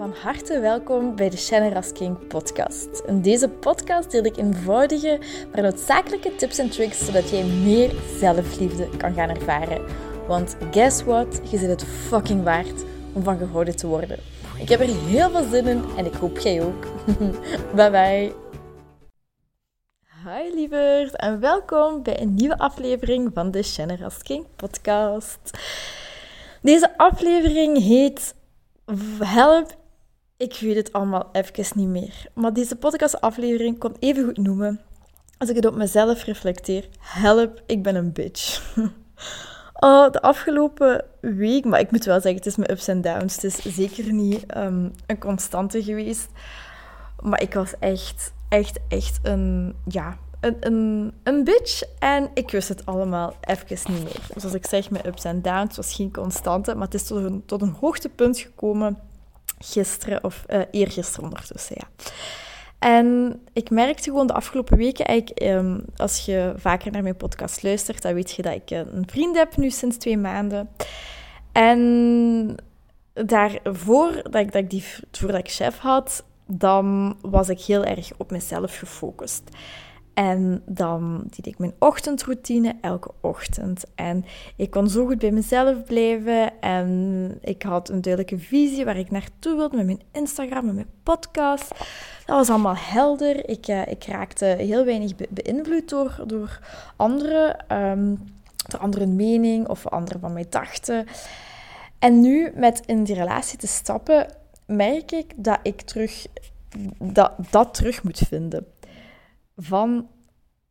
Van harte welkom bij de Shannon King podcast. In deze podcast deel ik eenvoudige, maar noodzakelijke tips en tricks zodat jij meer zelfliefde kan gaan ervaren. Want guess what? Je zit het fucking waard om van gehouden te worden. Ik heb er heel veel zin in en ik hoop jij ook. bye bye. Hi lieverd en welkom bij een nieuwe aflevering van de Shannon King podcast. Deze aflevering heet Help ik weet het allemaal even niet meer. Maar deze podcastaflevering kon even goed noemen, als ik het op mezelf reflecteer, help, ik ben een bitch. Oh, de afgelopen week, maar ik moet wel zeggen, het is mijn ups en downs. Het is zeker niet ehm, een constante geweest. Maar ik was echt, echt, echt een, ja, een, een, een bitch. En ik wist het allemaal even niet meer. Zoals ik zeg, mijn ups en downs was geen constante. Maar het is tot een, tot een hoogtepunt gekomen gisteren, of uh, eergisteren ondertussen, ja. En ik merkte gewoon de afgelopen weken, eigenlijk, ehm, als je vaker naar mijn podcast luistert, dan weet je dat ik een vriend heb nu sinds twee maanden. En daarvoor, dat ik, dat die, voordat ik chef had, dan was ik heel erg op mezelf gefocust. En dan deed ik mijn ochtendroutine elke ochtend. En ik kon zo goed bij mezelf blijven. En ik had een duidelijke visie waar ik naartoe wilde met mijn Instagram, met mijn podcast. Dat was allemaal helder. Ik, uh, ik raakte heel weinig beïnvloed door, door anderen, um, door andere mening of anderen van mij dachten. En nu met in die relatie te stappen, merk ik dat ik terug dat, dat terug moet vinden van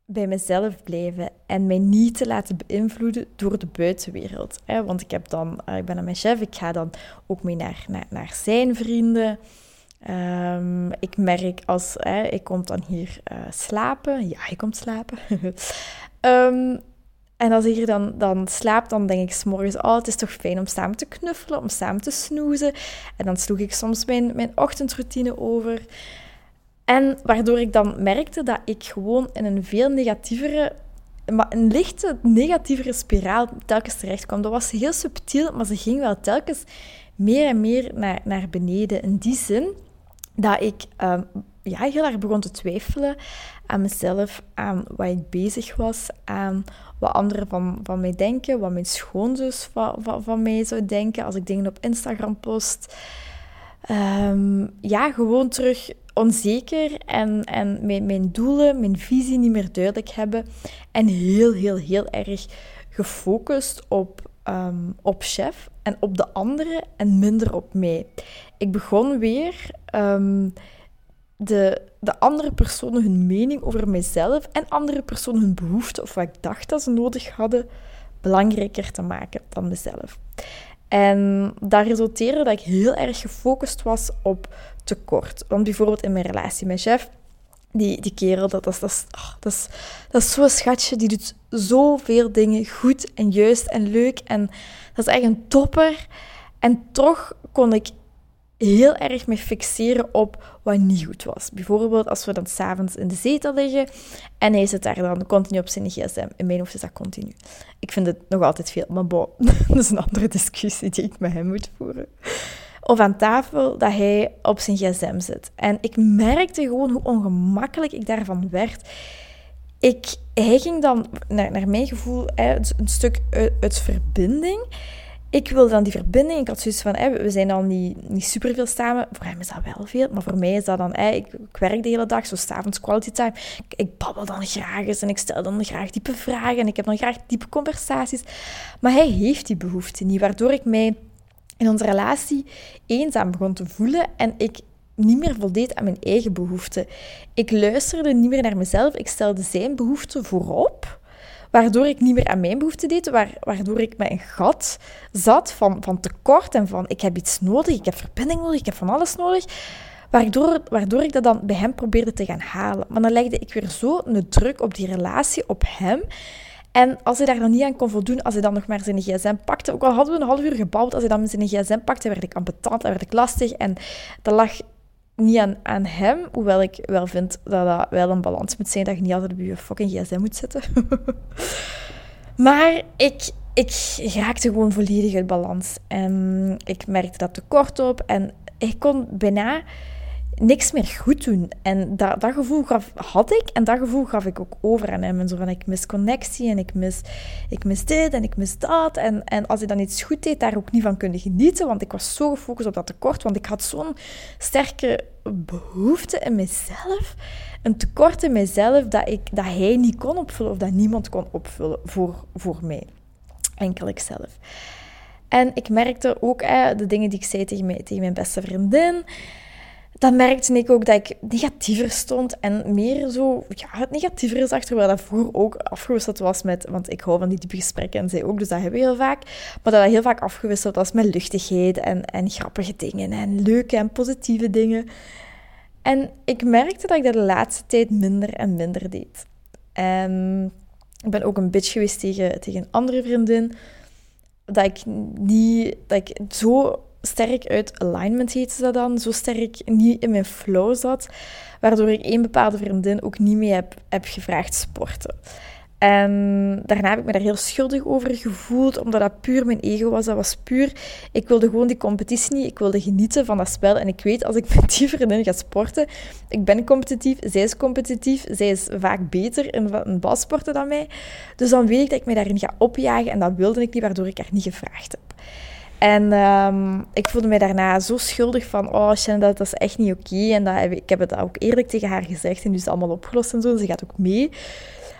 bij mezelf blijven en mij niet te laten beïnvloeden door de buitenwereld. Want ik, heb dan, eh, ik ben aan mijn chef, ik ga dan ook mee naar, naar, naar zijn vrienden. Um, ik merk als hè, ik kom dan hier uh, slapen. Ja, hij komt slapen. um, en als ik hier dan, dan slaap, dan denk ik s'morgens, oh, het is toch fijn om samen te knuffelen, om samen te snoezen. En dan sloeg ik soms mijn, mijn ochtendroutine over. En waardoor ik dan merkte dat ik gewoon in een veel negatievere, maar een lichte negatievere spiraal telkens terecht kwam. Dat was heel subtiel, maar ze ging wel telkens meer en meer naar, naar beneden. In die zin dat ik um, ja, heel erg begon te twijfelen aan mezelf, aan wat ik bezig was, aan wat anderen van, van mij denken, wat mijn schoonzus van, van, mij zou denken als ik dingen op Instagram post. Um, ja, gewoon terug onzeker en, en mijn, mijn doelen, mijn visie niet meer duidelijk hebben. En heel, heel, heel erg gefocust op, um, op chef en op de anderen en minder op mij. Ik begon weer um, de, de andere personen hun mening over mijzelf en andere personen hun behoeften of wat ik dacht dat ze nodig hadden, belangrijker te maken dan mezelf. En dat resulteerde dat ik heel erg gefocust was op tekort. Want bijvoorbeeld in mijn relatie met chef, die, die kerel, dat, dat, dat, oh, dat, is, dat is zo'n schatje, die doet zoveel dingen goed en juist en leuk. En dat is echt een topper. En toch kon ik heel erg me fixeren op wat niet goed was. Bijvoorbeeld als we dan s'avonds in de zetel liggen en hij zit daar dan continu op zijn gsm. In mijn hoofd is dat continu. Ik vind het nog altijd veel, maar bon, dat is een andere discussie die ik met hem moet voeren. Of aan tafel dat hij op zijn gsm zit. En ik merkte gewoon hoe ongemakkelijk ik daarvan werd. Ik, hij ging dan, naar, naar mijn gevoel, een stuk uit, verbinding ik wilde dan die verbinding. Ik had zoiets van, we zijn al niet, niet superveel samen. Voor hem is dat wel veel, maar voor mij is dat dan... ik, werk de hele dag, zo s'avonds quality time. Ik, babbel dan graag eens en ik stel dan graag diepe vragen. En ik heb dan graag diepe conversaties. Maar hij heeft die behoefte niet, waardoor ik mij in onze relatie eenzaam begon te voelen. En ik niet meer voldeed aan mijn eigen behoeften. Ik luisterde niet meer naar mezelf. Ik stelde zijn behoeften voorop waardoor ik niet meer aan mijn behoeften deed, waardoor ik met een gat zat van, van tekort en van ik heb iets nodig, ik heb verbinding nodig, ik heb van alles nodig. Waardoor, waardoor ik dat dan bij hem probeerde te gaan halen. Maar dan legde ik weer zo een druk op die relatie, op hem. En als hij daar dan niet aan kon voldoen, als hij dan nog maar zijn gsm pakte, ook al hadden we een half uur gebouwd, als hij dan zijn gsm pakte, werd ik ambetant, dan werd ik lastig. En dat lag niet aan, aan hem, hoewel ik wel vind dat dat wel een balans moet zijn, dat je niet altijd op je fucking gsm moet zitten. maar ik, ik raakte gewoon volledig uit balans. En ik merkte dat tekort op. En ik kon bijna niks meer goed doen. En dat, dat gevoel gaf, had ik en dat gevoel gaf ik ook over aan hem. En zo van, ik mis connectie en ik mis, ik mis dit en ik mis dat. En, en als ik dan iets goed deed, daar ook niet van kunnen genieten, want ik was zo gefocust op dat tekort, want ik had zo'n sterke behoefte in mezelf, een tekort in mezelf, dat, ik, dat hij niet kon opvullen of dat niemand kon opvullen voor, voor mij. Enkel ikzelf. En ik merkte ook eh, de dingen die ik zei tegen, tegen mijn beste vriendin dan merkte ik ook dat ik negatiever stond en meer zo, ja, het negatiever is achter, waar dat vroeger ook afgewisseld was met, want ik hou van die diepe gesprekken en zij ook, dus dat hebben we heel vaak, maar dat dat heel vaak afgewisseld was met luchtigheid en, en grappige dingen en leuke en positieve dingen. En ik merkte dat ik dat de laatste tijd minder en minder deed. En ik ben ook een bitch geweest tegen, tegen een andere vriendin, dat ik niet, dat ik zo sterk uit alignment heette dat dan, zo sterk niet in mijn flow zat, waardoor ik één bepaalde vriendin ook niet meer heb, heb gevraagd sporten. En daarna heb ik me daar heel schuldig over gevoeld, omdat dat puur mijn ego was. Dat was puur, ik wilde gewoon die competitie niet, ik wilde genieten van dat spel. En ik weet, als ik met die vriendin ga sporten, ik ben competitief, zij is competitief, zij is vaak beter in, in balsporten dan mij. Dus dan weet ik dat ik mij daarin ga opjagen en dat wilde ik niet, waardoor ik haar niet gevraagd heb. En um, ik voelde mij daarna zo schuldig van, oh Shannon, dat, is echt niet oké. En dat heb, ik heb het ook eerlijk tegen haar gezegd en nu is het allemaal opgelost en zo. Ze gaat ook mee.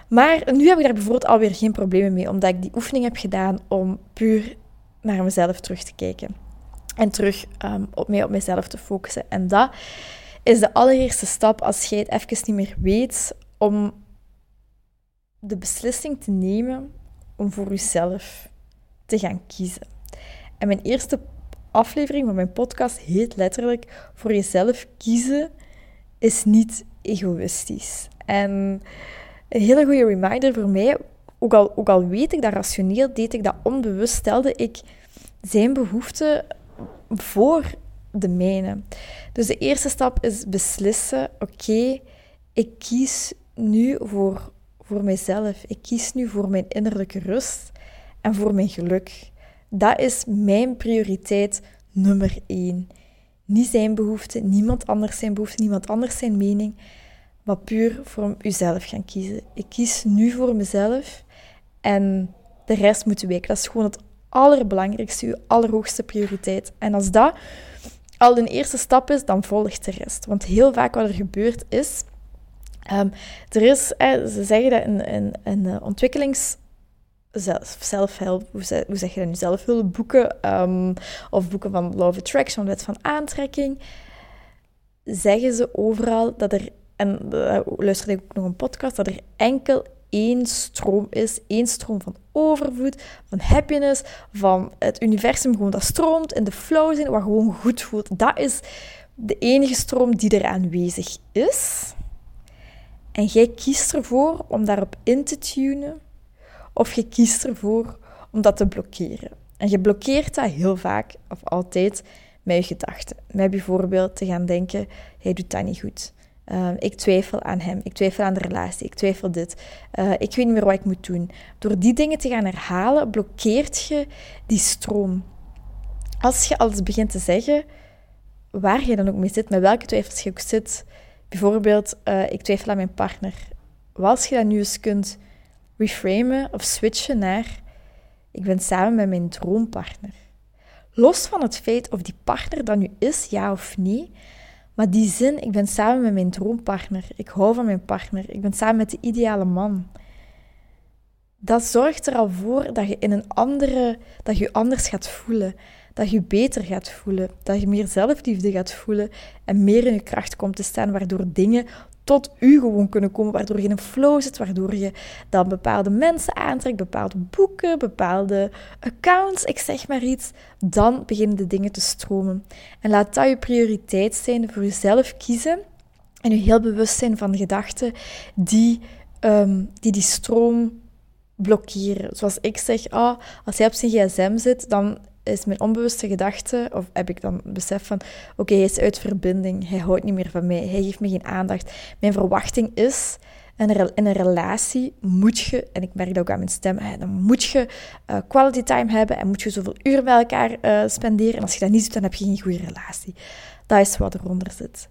Maar nu heb ik daar bijvoorbeeld alweer geen problemen mee, omdat ik die oefening heb gedaan om puur naar mezelf terug te kijken. En terug um, op mij op mezelf te focussen. En dat is de allereerste stap als jij het even niet meer weet, om de beslissing te nemen om voor jezelf te gaan kiezen. En mijn eerste aflevering van mijn podcast heet letterlijk Voor jezelf kiezen is niet egoïstisch. En een hele goede reminder voor mij, ook al, ook al weet ik dat rationeel, deed ik dat onbewust, stelde ik zijn behoeften voor de mijne. Dus de eerste stap is beslissen, oké, ik kies nu voor, voor mijzelf. Ik kies nu voor mijn innerlijke rust en voor mijn geluk. Dat is mijn prioriteit nummer één. Niet zijn behoefte, niemand anders zijn behoefte, niemand anders zijn mening, maar puur voor uzelf gaan kiezen. Ik kies nu voor mezelf en de rest moet weken. Dat is gewoon het allerbelangrijkste, uw allerhoogste prioriteit. En als dat al een eerste stap is, dan volgt de rest. Want heel vaak wat er gebeurt is, um, er is, ze zeggen dat in, in, in uh, ontwikkelings zelfhelp, hoe, zeg je dat nu, zelfhulpboeken um, of boeken van Law of Attraction, wet van aantrekking, zeggen ze overal dat er, en uh, luisterde ik ook nog een podcast, dat er enkel één stroom is, één stroom van overvloed, van happiness, van het universum gewoon dat stroomt in de flow zijn, wat gewoon goed voelt. Dat is de enige stroom die er aanwezig is. En jij kiest ervoor om daarop in te tunen of je kiest ervoor om dat te blokkeren. En je blokkeert dat heel vaak, of altijd, met je gedachten. Met bijvoorbeeld te gaan denken, hij doet dat niet goed. Uh, ik twijfel aan hem, ik twijfel aan de relatie, ik twijfel dit. Uh, ik weet niet meer wat ik moet doen. Door die dingen te gaan herhalen, blokkeert je die stroom. Als je alles begint te zeggen, waar je dan ook mee zit, met welke twijfels je ook zit. Bijvoorbeeld, uh, ik twijfel aan mijn partner. Als je dat nu eens kunt reframen of switchen naar ik ben samen met mijn droompartner. Los van het feit of die partner dan nu is, ja of nee, maar die zin, ik ben samen met mijn droompartner, ik hou van mijn partner, ik ben samen met de ideale man. Dat zorgt er al voor dat je in een andere, dat je anders gaat voelen, dat je beter gaat voelen, dat je meer zelfliefde gaat voelen en meer in je kracht komt te staan, waardoor dingen tot u gewoon kunnen komen, waardoor je in een flow zit, waardoor je dan bepaalde mensen aantrekt, bepaalde boeken, bepaalde accounts, ik zeg maar iets, dan beginnen de dingen te stromen. En laat dat je prioriteit zijn voor jezelf kiezen en je heel bewust zijn van gedachten die, um, die die stroom blokkeren. Zoals ik zeg, oh, als jij op zijn gsm zit, dan is mijn onbewuste gedachte, of heb ik dan besef van, oké, hij is uit verbinding, hij houdt niet meer van mij, hij geeft me geen aandacht. Mijn verwachting is, in een relatie moet je, en ik merk dat ook aan mijn stem, dan moet je uh, quality time hebben en moet je zoveel uren bij elkaar uh, spenderen. En als je dat niet doet, dan heb je geen goede relatie. Dat is wat eronder zit.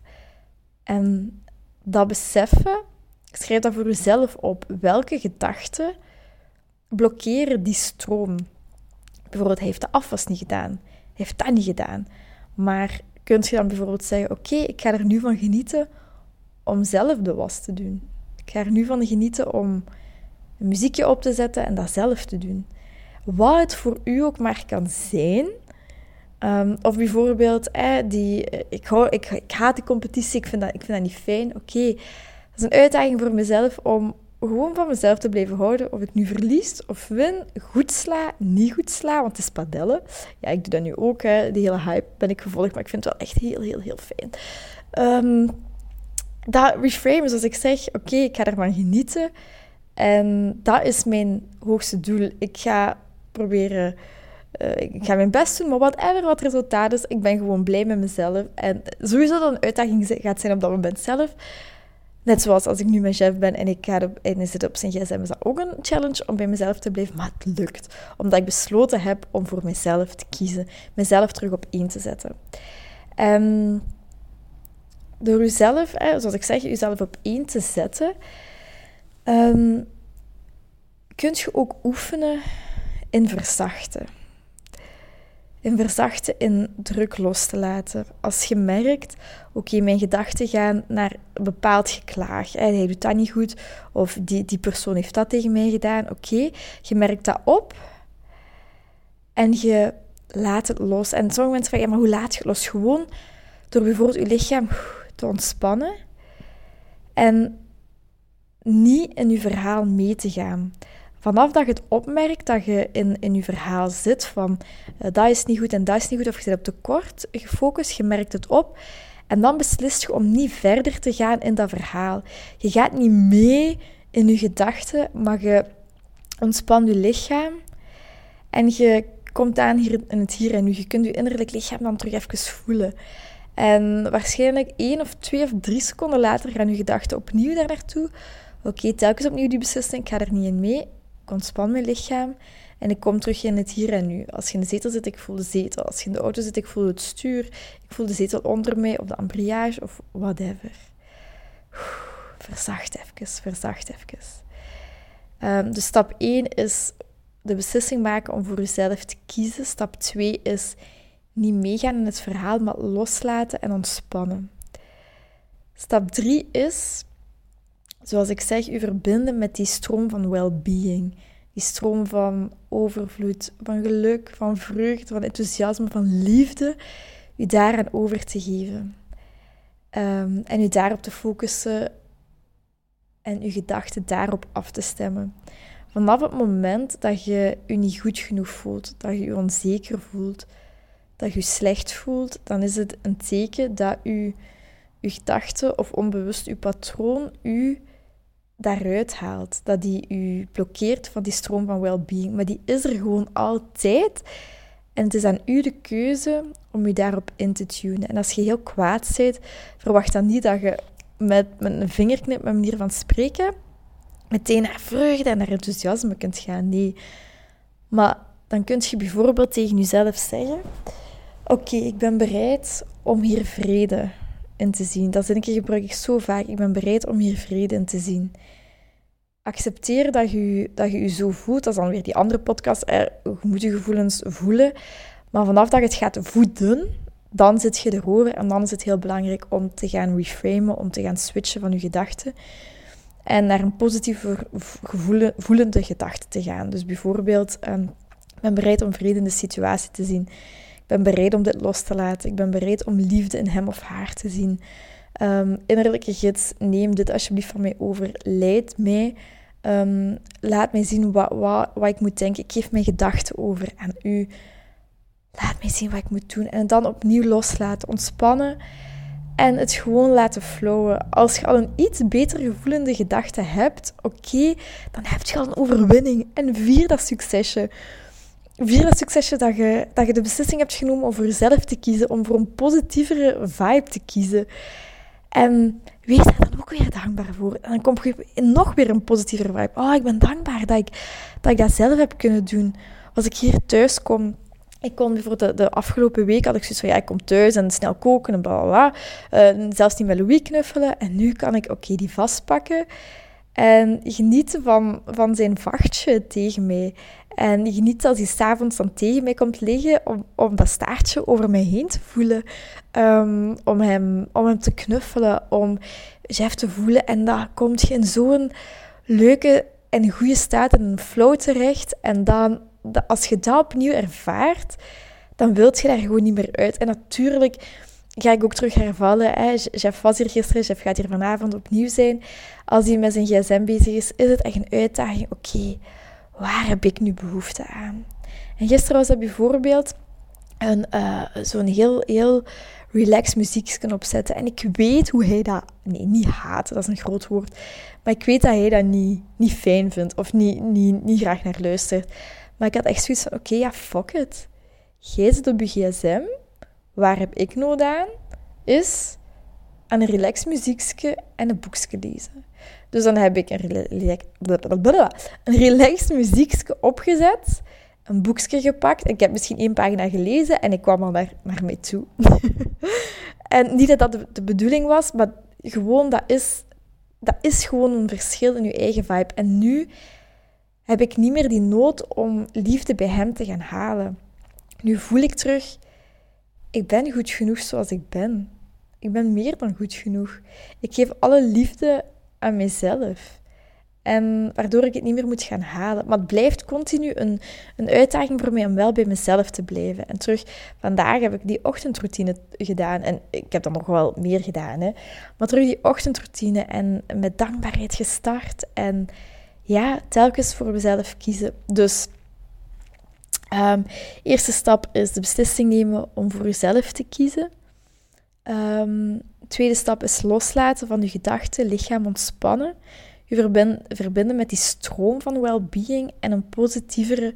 En dat beseffen, schrijf dat voor jezelf op. Welke gedachten blokkeren die stroom? Bijvoorbeeld, hij heeft de afwas niet gedaan. Hij heeft dat niet gedaan. Maar kun je dan bijvoorbeeld zeggen, oké, ik ga er nu van genieten om zelf de was te doen. Ik ga er nu van genieten om een muziekje op te zetten en dat zelf te doen. Wat het voor u ook maar kan zijn. Um, of bijvoorbeeld, eh, die, ik, hou, ik, ik haat die competitie, ik vind dat, ik vind dat niet fijn. Oké, dat is een uitdaging voor mezelf om gewoon van mezelf te blijven houden. Of ik nu verlies of win, goed sla, niet goed sla, want het is padellen. Ja, ik doe dat nu ook, hè. die hele hype ben ik gevolgd, maar ik vind het wel echt heel, heel, heel fijn. Um, dat reframen, zoals ik zeg, oké, ik ga ervan genieten. En dat is mijn hoogste doel. Ik ga proberen, uh, ik ga mijn best doen, maar whatever wat resultaat is, ik ben gewoon blij met mezelf. En sowieso dat een uitdaging gaat zijn op dat moment zelf. Net zoals als ik nu mijn chef ben en ik ga op, en zit op zijn gsm, is dat ook een challenge om bij mezelf te blijven. Maar het lukt, omdat ik besloten heb om voor mezelf te kiezen, mezelf terug op één te zetten. En door jezelf, zoals ik zeg, jezelf op één te zetten, um, kun je ook oefenen in verzachten. In verzachten, in druk los te laten. Als je merkt, oké, mijn gedachten gaan naar een bepaald geklaag. Hij doet dat niet goed, of die, die persoon heeft dat tegen mij gedaan. Oké, je merkt dat op en je laat het los. En sommige mensen vragen, ja, maar hoe laat je het los? Gewoon door bijvoorbeeld je lichaam te ontspannen en niet in je verhaal mee te gaan. Vanaf dat je het opmerkt dat je in, in je verhaal zit van uh, dat is niet goed en dat is niet goed, of je zit op tekort gefocust, je merkt het op en dan beslist je om niet verder te gaan in dat verhaal. Je gaat niet mee in je gedachten, maar je ontspant je lichaam en je komt aan hier in het hier en nu. Je kunt je innerlijk lichaam dan terug even voelen. En waarschijnlijk één of twee of drie seconden later gaan je gedachten opnieuw daar naartoe. Oké, telkens opnieuw die beslissing, ik ga er niet in mee. Ik ontspan mijn lichaam en ik kom terug in het hier en nu. Als je in de zetel zit, ik voel de zetel. Als je in de auto zit, ik voel het stuur. Ik voel de zetel onder mij of de embrayage of whatever. Verzacht even, verzacht even. Um, dus stap 1 is de beslissing maken om voor jezelf te kiezen. Stap 2 is niet meegaan in het verhaal, maar loslaten en ontspannen. Stap 3 is, zoals ik zeg, u verbinden met die stroom van well-being. Die stroom van overvloed, van geluk, van vreugde, van enthousiasme, van liefde. U daaraan over te geven. Um, en u daarop te focussen en uw gedachten daarop af te stemmen. Vanaf het moment dat je je niet goed genoeg voelt, dat je onzeker voelt, dat je je slecht voelt, dan is het een teken dat je, je gedachten of onbewust je patroon u daaruit haalt. Dat die u blokkeert van die stroom van well-being. Maar die is er gewoon altijd. En het is aan u de keuze om u daarop in te tunen. En als je heel kwaad bent, verwacht dan niet dat je met, met een vingerknip, met manier van spreken, meteen naar vreugde en naar enthousiasme kunt gaan. Nee. Maar dan kun je bijvoorbeeld tegen jezelf zeggen: Oké, ik ben bereid om hier vrede te zien. Dat zinnetje gebruik ik zo vaak. Ik ben bereid om hier vrede in te zien. Accepteer dat je dat je, je zo voelt. Dat is dan weer die andere podcast. Er, moet je gevoelens voelen. Maar vanaf dat je het gaat voeden, dan zit je erover. En dan is het heel belangrijk om te gaan reframen, om te gaan switchen van je gedachten. En naar een positieve voelende gedachte te gaan. Dus bijvoorbeeld, um, ik ben bereid om vrede in de situatie te zien ben bereid om dit los te laten. Ik ben bereid om liefde in hem of haar te zien. Um, innerlijke gids, neem dit alsjeblieft van mij over. Leid mij. Um, laat mij zien wat, wat, wat ik moet denken. Ik geef mijn gedachten over aan u. Laat mij zien wat ik moet doen. En dan opnieuw loslaten, ontspannen. En het gewoon laten flowen. Als je al een iets beter gevoelende gedachte hebt, oké, dan heb je al een overwinning. En vier dat succesje. Vier het succesje dat je, dat je de beslissing hebt genomen om voor jezelf te kiezen, om voor een positievere vibe te kiezen. En wees daar dan ook weer dankbaar voor. En dan komt je nog weer een positieve vibe. Oh, ik ben dankbaar dat ik, dat ik dat zelf heb kunnen doen. Als ik hier thuis kom, ik kon bijvoorbeeld de, de, afgelopen week had ik zoiets van ja, ik kom thuis en snel koken en bla bla. Uh, zelfs niet met Louis knuffelen. En nu kan ik oké die vastpakken en genieten van, van zijn vachtje tegen mij. En geniet als hij s'avonds dan tegen mij komt liggen om, om dat staartje over mij heen te voelen. Um, om, hem, om hem te knuffelen, om Jeff te voelen. En dan komt je in zo'n leuke en goede staat in een flow terecht. En dan, als je dat opnieuw ervaart, dan wilt je daar gewoon niet meer uit. En natuurlijk ga ik ook terug hervallen. Hè. Jeff was hier gisteren, Jeff gaat hier vanavond opnieuw zijn. Als hij met zijn gsm bezig is, is het echt een uitdaging. Oké, waar heb ik nu behoefte aan? En gisteren was dat bijvoorbeeld een, uh, zo'n heel, heel relaxed muziekje opzetten. En ik weet hoe hij dat... Nee, niet haat, dat is een groot woord. Maar ik weet dat hij dat niet, niet fijn vindt of niet, niet, niet graag naar luistert. Maar ik had echt zoiets van, oké, ja, fuck it. Jij zit op je gsm. Waar heb ik nood aan? Is aan een relaxed muziekje en een boekje lezen. Dus dan heb ik een, een relaxed muziekje opgezet, een boekje gepakt. Ik heb misschien één pagina gelezen en ik kwam al naar, naar mij toe. en niet dat dat de, de, bedoeling was, maar gewoon dat is, dat is gewoon een verschil in je eigen vibe. En nu heb ik niet meer die nood om liefde bij hem te gaan halen. Nu voel ik terug, ik ben goed genoeg zoals ik ben. Ik ben meer dan goed genoeg. Ik geef alle liefde aan mezelf. En waardoor ik het niet meer moet gaan halen. Maar het blijft continu een, een uitdaging voor mij om wel bij mezelf te blijven. En terug, vandaag heb ik die ochtendroutine gedaan. En ik heb dan nog wel meer gedaan. Hè. Maar terug die ochtendroutine en met dankbaarheid gestart. En ja, telkens voor mezelf kiezen. Dus um, eerste stap is de beslissing nemen om voor jezelf te kiezen. Um, tweede stap is loslaten van je gedachten, lichaam ontspannen. Je verbinden, verbinden met die stroom van well-being en een positievere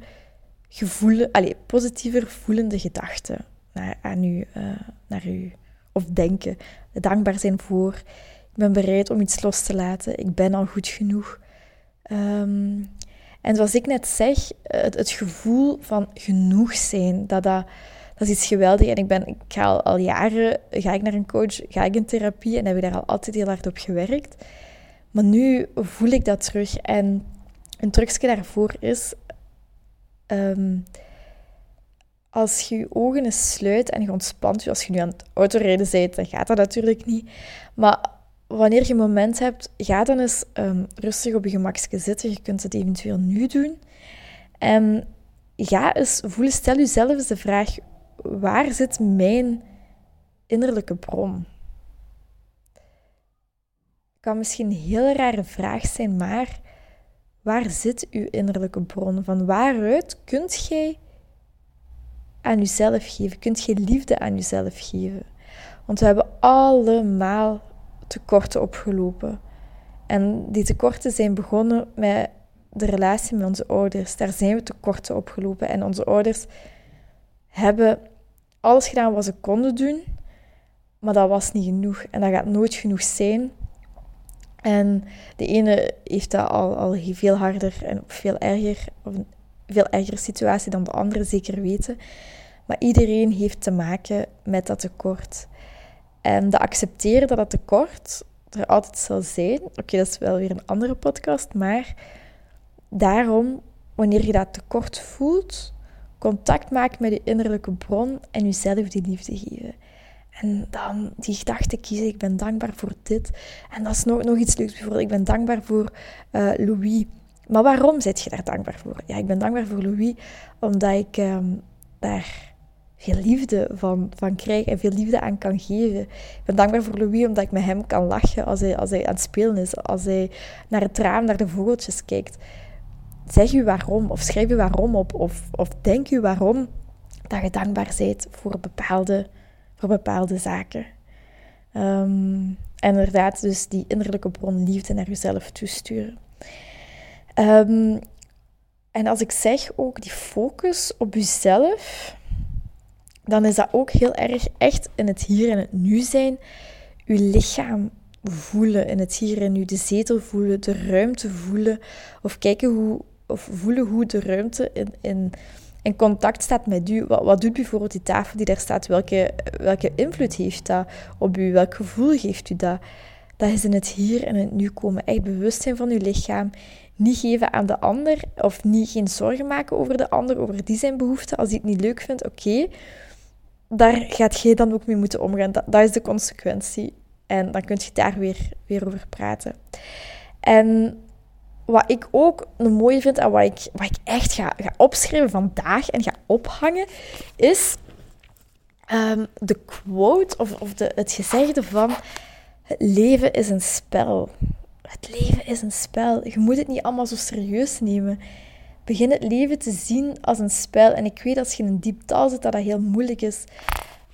gevoelen, allez, positiever voelende gedachten naar, aan u, uh, naar u of denken. Dankbaar zijn voor. Ik ben bereid om iets los te laten. Ik ben al goed genoeg. Um, en zoals ik net zeg, het, het gevoel van genoeg zijn, dat dat dat is iets geweldigs. En ik, ben, ik ga al, jaren ga ik naar een coach, ga ik in therapie en heb ik daar al altijd heel hard op gewerkt. Maar nu voel ik dat terug. En een trucje daarvoor is... Ehm, als je je ogen eens sluit en je ontspant je, als je nu aan het autorijden bent, dan gaat dat natuurlijk niet. Maar wanneer je een moment hebt, ga dan eens um, rustig op je gemakje zitten. Je kunt het eventueel nu doen. En ga eens voelen, stel jezelf eens de vraag, waar zit mijn innerlijke bron? Kan misschien een heel rare vraag zijn, maar waar zit uw innerlijke bron? Van waaruit kunt jij aan jezelf geven? Kunt je liefde aan jezelf geven? Want we hebben allemaal tekorten opgelopen. En die tekorten zijn begonnen met de relatie met onze ouders. Daar zijn we tekorten opgelopen. En onze ouders hebben alles gedaan wat ze konden doen, maar dat was niet genoeg. En dat gaat nooit genoeg zijn. En de ene heeft dat al, al veel harder en veel erger, of een veel ergere situatie dan de andere, zeker weten. Maar iedereen heeft te maken met dat tekort. En de accepteren dat dat tekort er altijd zal zijn. Oké, dat is wel weer een andere podcast, maar daarom, wanneer je dat tekort voelt, contact maken met je innerlijke bron en jezelf die liefde geven. En dan die gedachte kiezen, ik ben dankbaar voor dit. En dat is nog, nog iets leuks, bijvoorbeeld, ik ben dankbaar voor uh, Louis. Maar waarom zit je daar dankbaar voor? Ja, ik ben dankbaar voor Louis, omdat ik um, daar veel liefde van, van krijg en veel liefde aan kan geven. Ik ben dankbaar voor Louis, omdat ik met hem kan lachen als hij, als hij aan het spelen is. Als hij naar het raam, naar de vogeltjes kijkt zeg u waarom, of schrijf u waarom op, of, of denk u waarom dat je dankbaar bent voor bepaalde, voor bepaalde zaken. Um, inderdaad, dus die innerlijke bron liefde naar jezelf toesturen. Um, en als ik zeg ook die focus op jezelf, dan is dat ook heel erg echt in het hier en het nu zijn. je lichaam voelen in het hier en nu, de zetel voelen, de ruimte voelen, of kijken hoe, of voelen hoe de ruimte in, in, in contact staat met u. Wat, wat doet bijvoorbeeld die tafel die daar staat? Welke, welke invloed heeft dat op u? Welk gevoel geeft u dat? Dat is in het hier en het nu komen. Echt bewust zijn van uw lichaam. Niet geven aan de ander of niet geen zorgen maken over de ander, over die zijn behoeften. Als hij het niet leuk vindt, oké. Daar gaat jij dan ook mee moeten omgaan. Dat, is de consequentie. En dan kun je daar weer, weer over praten. En wat ik ook een mooie vind en wat ik, wat ik echt ga, ga opschrijven vandaag en ga ophangen, is ehm, de quote of, of de, het gezegde van het leven is een spel. Het leven is een spel. Je moet het niet allemaal zo serieus nemen. Begin het leven te zien als een spel. En ik weet als je in een diep taal zit dat dat heel moeilijk is.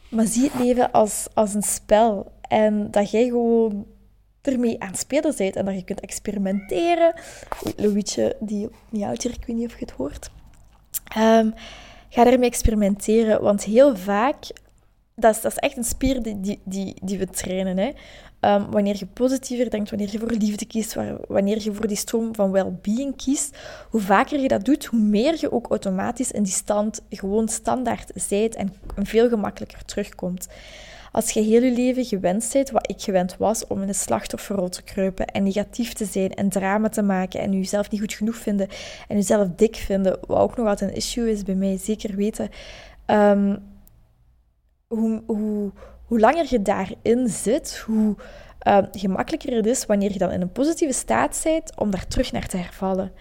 Maar zie het leven als, als een spel. En dat jij gewoon ermee aan het spelen bent en dat je kunt experimenteren. Louietje, die miauwt hier, ik weet niet of je het hoort. Um, ga ermee experimenteren, want heel vaak, dat is, dat echt een spier die, die, die, die we trainen. Hè? Um, wanneer je positiever denkt, wanneer je voor liefde kiest, wanneer je voor die stroom van well-being kiest, hoe vaker je dat doet, hoe meer je ook automatisch in die stand gewoon standaard zijt en veel gemakkelijker terugkomt. Als je heel je leven gewend bent, wat ik gewend was, om in een slachtofferrol te kruipen en negatief te zijn en drama te maken en jezelf niet goed genoeg vinden en jezelf dik vinden, wat ook nog altijd een issue is bij mij, zeker weten, um, hoe, hoe, langer je daarin zit, hoe uh, gemakkelijker het is wanneer je dan in een positieve staat bent om daar terug naar te hervallen.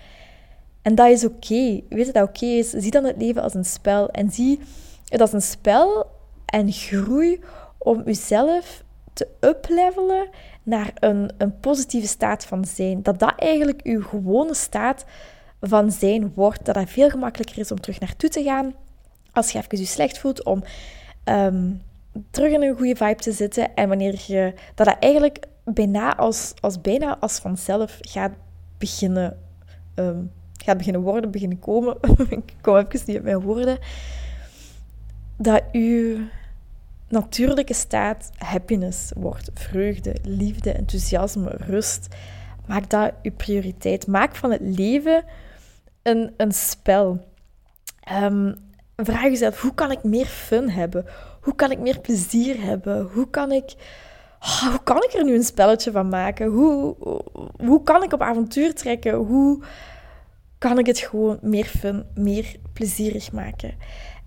En dat is oké. Weet dat dat oké is? Zie dan het leven als een spel. En zie het als een spel en groei om jezelf te uplevelen naar een, een positieve staat van zijn. Dat dat eigenlijk je gewone staat van zijn wordt. Dat dat veel gemakkelijker is om terug naartoe te gaan. Als je even je slecht voelt, om ehm, terug in een goede vibe te zitten. En wanneer je dat, dat eigenlijk bijna als, als, bijna als vanzelf gaat beginnen, um, gaat beginnen worden, beginnen komen. ik kom even niet op mijn woorden. Dat je natuurlijke staat happiness wordt. Vreugde, liefde, enthousiasme, rust. Maak dat je prioriteit. Maak van het leven een, een spel. Um, vraag jezelf, hoe kan ik meer fun hebben? Hoe kan ik meer plezier hebben? Hoe kan ik, oh, hoe kan ik er nu een spelletje van maken? Hoe, hoe kan ik op avontuur trekken? Hoe kan ik het gewoon meer fun, meer plezierig maken?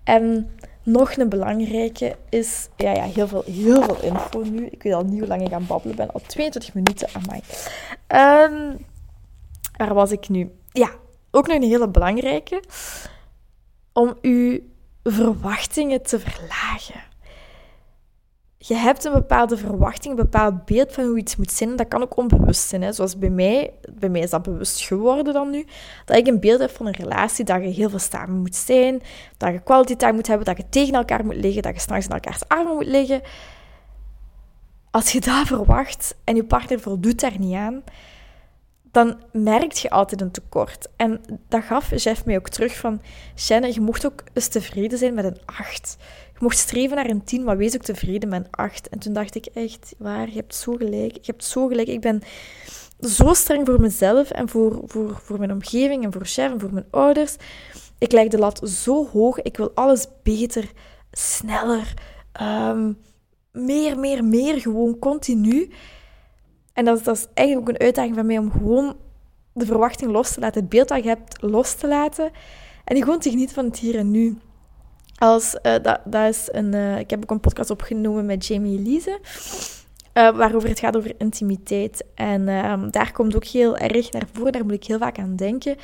En nog een belangrijke is, ja, ja heel, veel, heel veel info nu. Ik weet al niet hoe lang ik aan babbelen ben. Al 22 minuten, amai. Um, waar was ik nu? Ja, ook nog een hele belangrijke. Om uw verwachtingen te verlagen je hebt een bepaalde verwachting, een bepaald beeld van hoe iets moet zijn. dat kan ook onbewust zijn. Hè. Zoals bij mij, bij mij is dat bewust geworden dan nu. Dat ik een beeld heb van een relatie, dat je heel veel samen moet zijn, dat je quality time moet hebben, dat je tegen elkaar moet liggen, dat je s'nachts in elkaars armen moet liggen. Als je dat verwacht en je partner voldoet daar niet aan, dan merk je altijd een tekort. En dat gaf Jeff mij ook terug van... Shannon, je mocht ook eens tevreden zijn met een 8. Je mocht streven naar een 10, maar wees ook tevreden met een 8. En toen dacht ik echt, waar, je hebt zo gelijk. Je hebt zo gelijk. Ik ben zo streng voor mezelf en voor, voor, voor mijn omgeving en voor Chef en voor mijn ouders. Ik leg de lat zo hoog. Ik wil alles beter, sneller, um, meer, meer, meer. Gewoon continu. En dat is, dat is eigenlijk ook een uitdaging van mij om gewoon de verwachting los te laten, het beeld dat je hebt los te laten. En gewoon te genieten van het hier en nu. Als, uh, dat, is een, uh, ik heb ook een podcast opgenomen met Jamie Elise. Uh, waarover het gaat over intimiteit. En ehm, daar komt ook heel erg naar voren, daar moet ik heel vaak aan denken,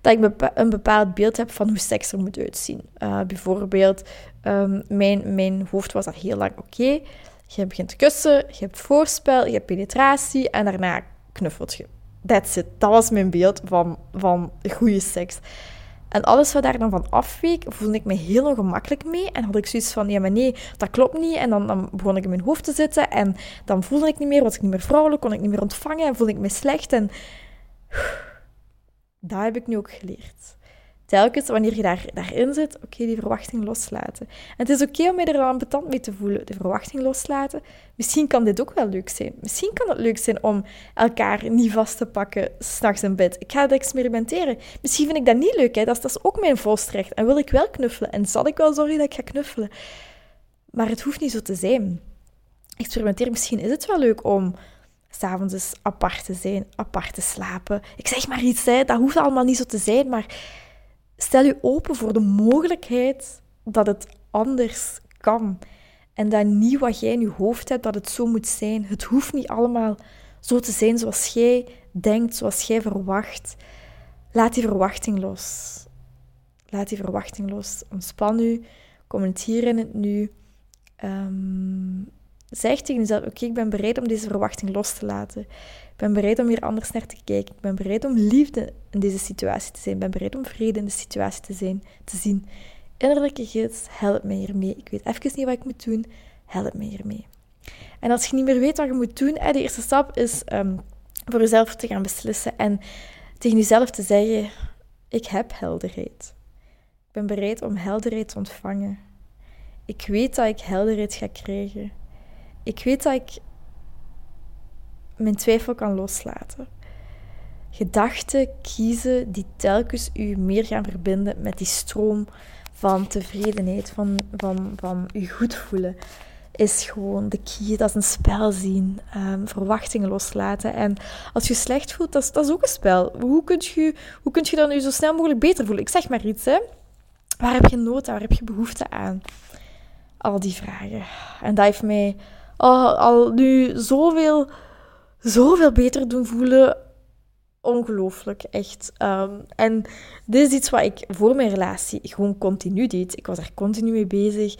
dat ik een bepaald beeld heb van hoe seks er moet uitzien. bijvoorbeeld, um, mijn, mijn hoofd was al heel lang oké. Je begint te kussen, je hebt voorspel, je hebt penetratie en daarna knuffelt je. That's it. Dat was mijn beeld van, van goede seks. En alles wat daar dan van afweek, voelde ik me heel ongemakkelijk mee. En had ik zoiets van, ja maar nee, dat klopt niet. En dan, dan begon ik in mijn hoofd te zitten. En dan voelde ik niet meer, was ik niet meer vrouwelijk, kon ik niet meer ontvangen. En voelde ik me slecht. En dat heb ik nu ook geleerd. Telkens wanneer je daar, daarin zit, oké, die verwachting loslaten. En het is oké om je er dan betant mee te voelen, de verwachting loslaten. Misschien kan dit ook wel leuk zijn. Misschien kan het leuk zijn om elkaar niet vast te pakken s'nachts in bed. Ik ga het experimenteren. Misschien vind ik dat niet leuk, hè. Dat, is, dat is ook mijn volstrecht. En wil ik wel knuffelen. En zal ik wel zorgen dat ik ga knuffelen. Maar het hoeft niet zo te zijn. Experimenteer, misschien is het wel leuk om s'avonds apart te zijn, apart te slapen. Ik zeg maar iets, hè. dat hoeft allemaal niet zo te zijn, maar stel je open voor de mogelijkheid dat het anders kan. En dat niet wat jij in je hoofd hebt, dat het zo moet zijn. Het hoeft niet allemaal zo te zijn zoals jij denkt, zoals jij verwacht. Laat die verwachting los. Laat die verwachting los. Ontspan u. Kom in het nu. Um, zeg tegen jezelf: Oké, ik ben bereid om deze verwachting los te laten. Ik ben bereid om hier anders naar te kijken. Ik ben bereid om liefde in deze situatie te zijn. Ik ben bereid om vrede in de situatie te, zijn, te zien. Innerlijke gids, help mij hiermee. Ik weet even niet wat ik moet doen. Help mij hiermee. En als je niet meer weet wat je moet doen, de eerste stap is um, voor jezelf te gaan beslissen en tegen jezelf te zeggen: Ik heb helderheid. Ik ben bereid om helderheid te ontvangen. Ik weet dat ik helderheid ga krijgen. Ik weet dat ik mijn twijfel kan loslaten. Gedachten kiezen die telkens u meer gaan verbinden met die stroom van tevredenheid, van, van, van u goed voelen, is gewoon de key. Dat is een spel zien, um, verwachtingen loslaten. En als je slecht voelt, dat is, dat is ook een spel. Hoe kun, je, hoe kun je dan nu zo snel mogelijk beter voelen? Ik zeg maar iets, hè. Waar heb je nood aan? Waar heb je behoefte aan? Al die vragen. En dat heeft mij al nu zoveel, zoveel beter doen voelen. Ongelooflijk, echt. Ehm, en dit is iets wat ik voor mijn relatie gewoon continu deed. Ik was er continu mee bezig.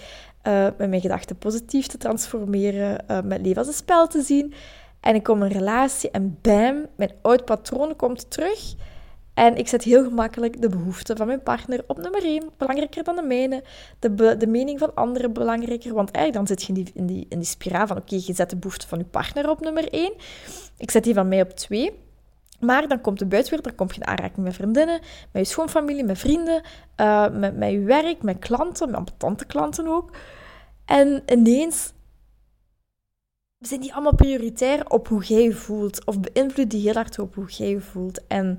Uh, met mijn gedachten positief te transformeren. Uh, met leven als een spel te zien. En ik kom in een relatie en bam, mijn oud patroon komt terug. En ik zet heel gemakkelijk de behoeften van mijn partner op nummer 1, belangrijker dan de mijne. De, de mening van anderen belangrijker, want eigenlijk dan zit je in die, in die, in die spiraal van oké, je zet de behoeften van je partner op nummer 1. Ik zet die van mij op 2. Maar dan komt de buitenwereld, dan kom je in aanraking met vriendinnen, met je schoonfamilie, met vrienden, uh, met, met je werk, met klanten, met ambetante klanten ook. En ineens zijn die allemaal prioritair op hoe jij je voelt, of beïnvloeden die heel hard op hoe jij je voelt. En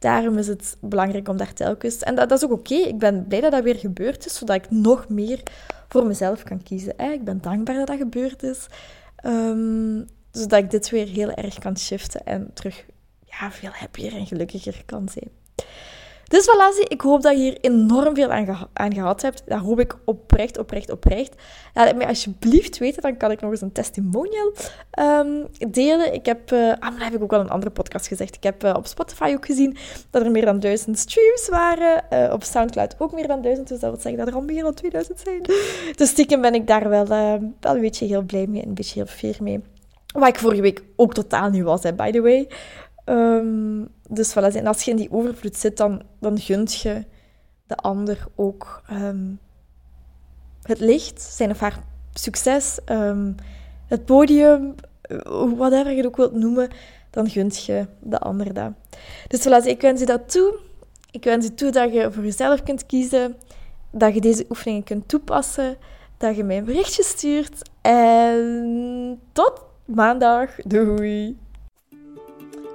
Daarom is het belangrijk om daar telkens... En dat, dat is ook oké. Ik ben blij dat dat weer gebeurd is, zodat ik nog meer voor mezelf kan kiezen. Ik ben dankbaar dat dat gebeurd is. Um, zodat ik dit weer heel erg kan shiften en terug ja, veel happier en gelukkiger kan zijn. Dus voilà, ik hoop dat je hier enorm veel aan, gehad hebt. Dat hoop ik oprecht, oprecht, oprecht. Laat het mij alsjeblieft weten, dan kan ik nog eens een testimonial um, delen. Ik heb, uh, ah, heb ik ook wel een andere podcast gezegd. Ik heb uh, op Spotify ook gezien dat er meer dan duizend streams waren. Uh, op Soundcloud ook meer dan duizend, dus dat wil zeggen dat er al meer dan 2000 zijn. Dus stiekem ben ik daar wel, wel een beetje heel blij mee en een beetje heel fier mee. Wat ik vorige week ook totaal niet was, by the way. Um, dus voilà, en als je in die overvloed zit, dan, dan gunt je de ander ook um, het licht, zijn of haar succes, um, het podium, whatever je het ook wilt noemen, dan gunt je de ander dat. Dus voilà, ik wens je dat toe. Ik wens je toe dat je voor jezelf kunt kiezen, dat je deze oefeningen kunt toepassen, dat je mij een berichtje stuurt. En tot maandag. Doei!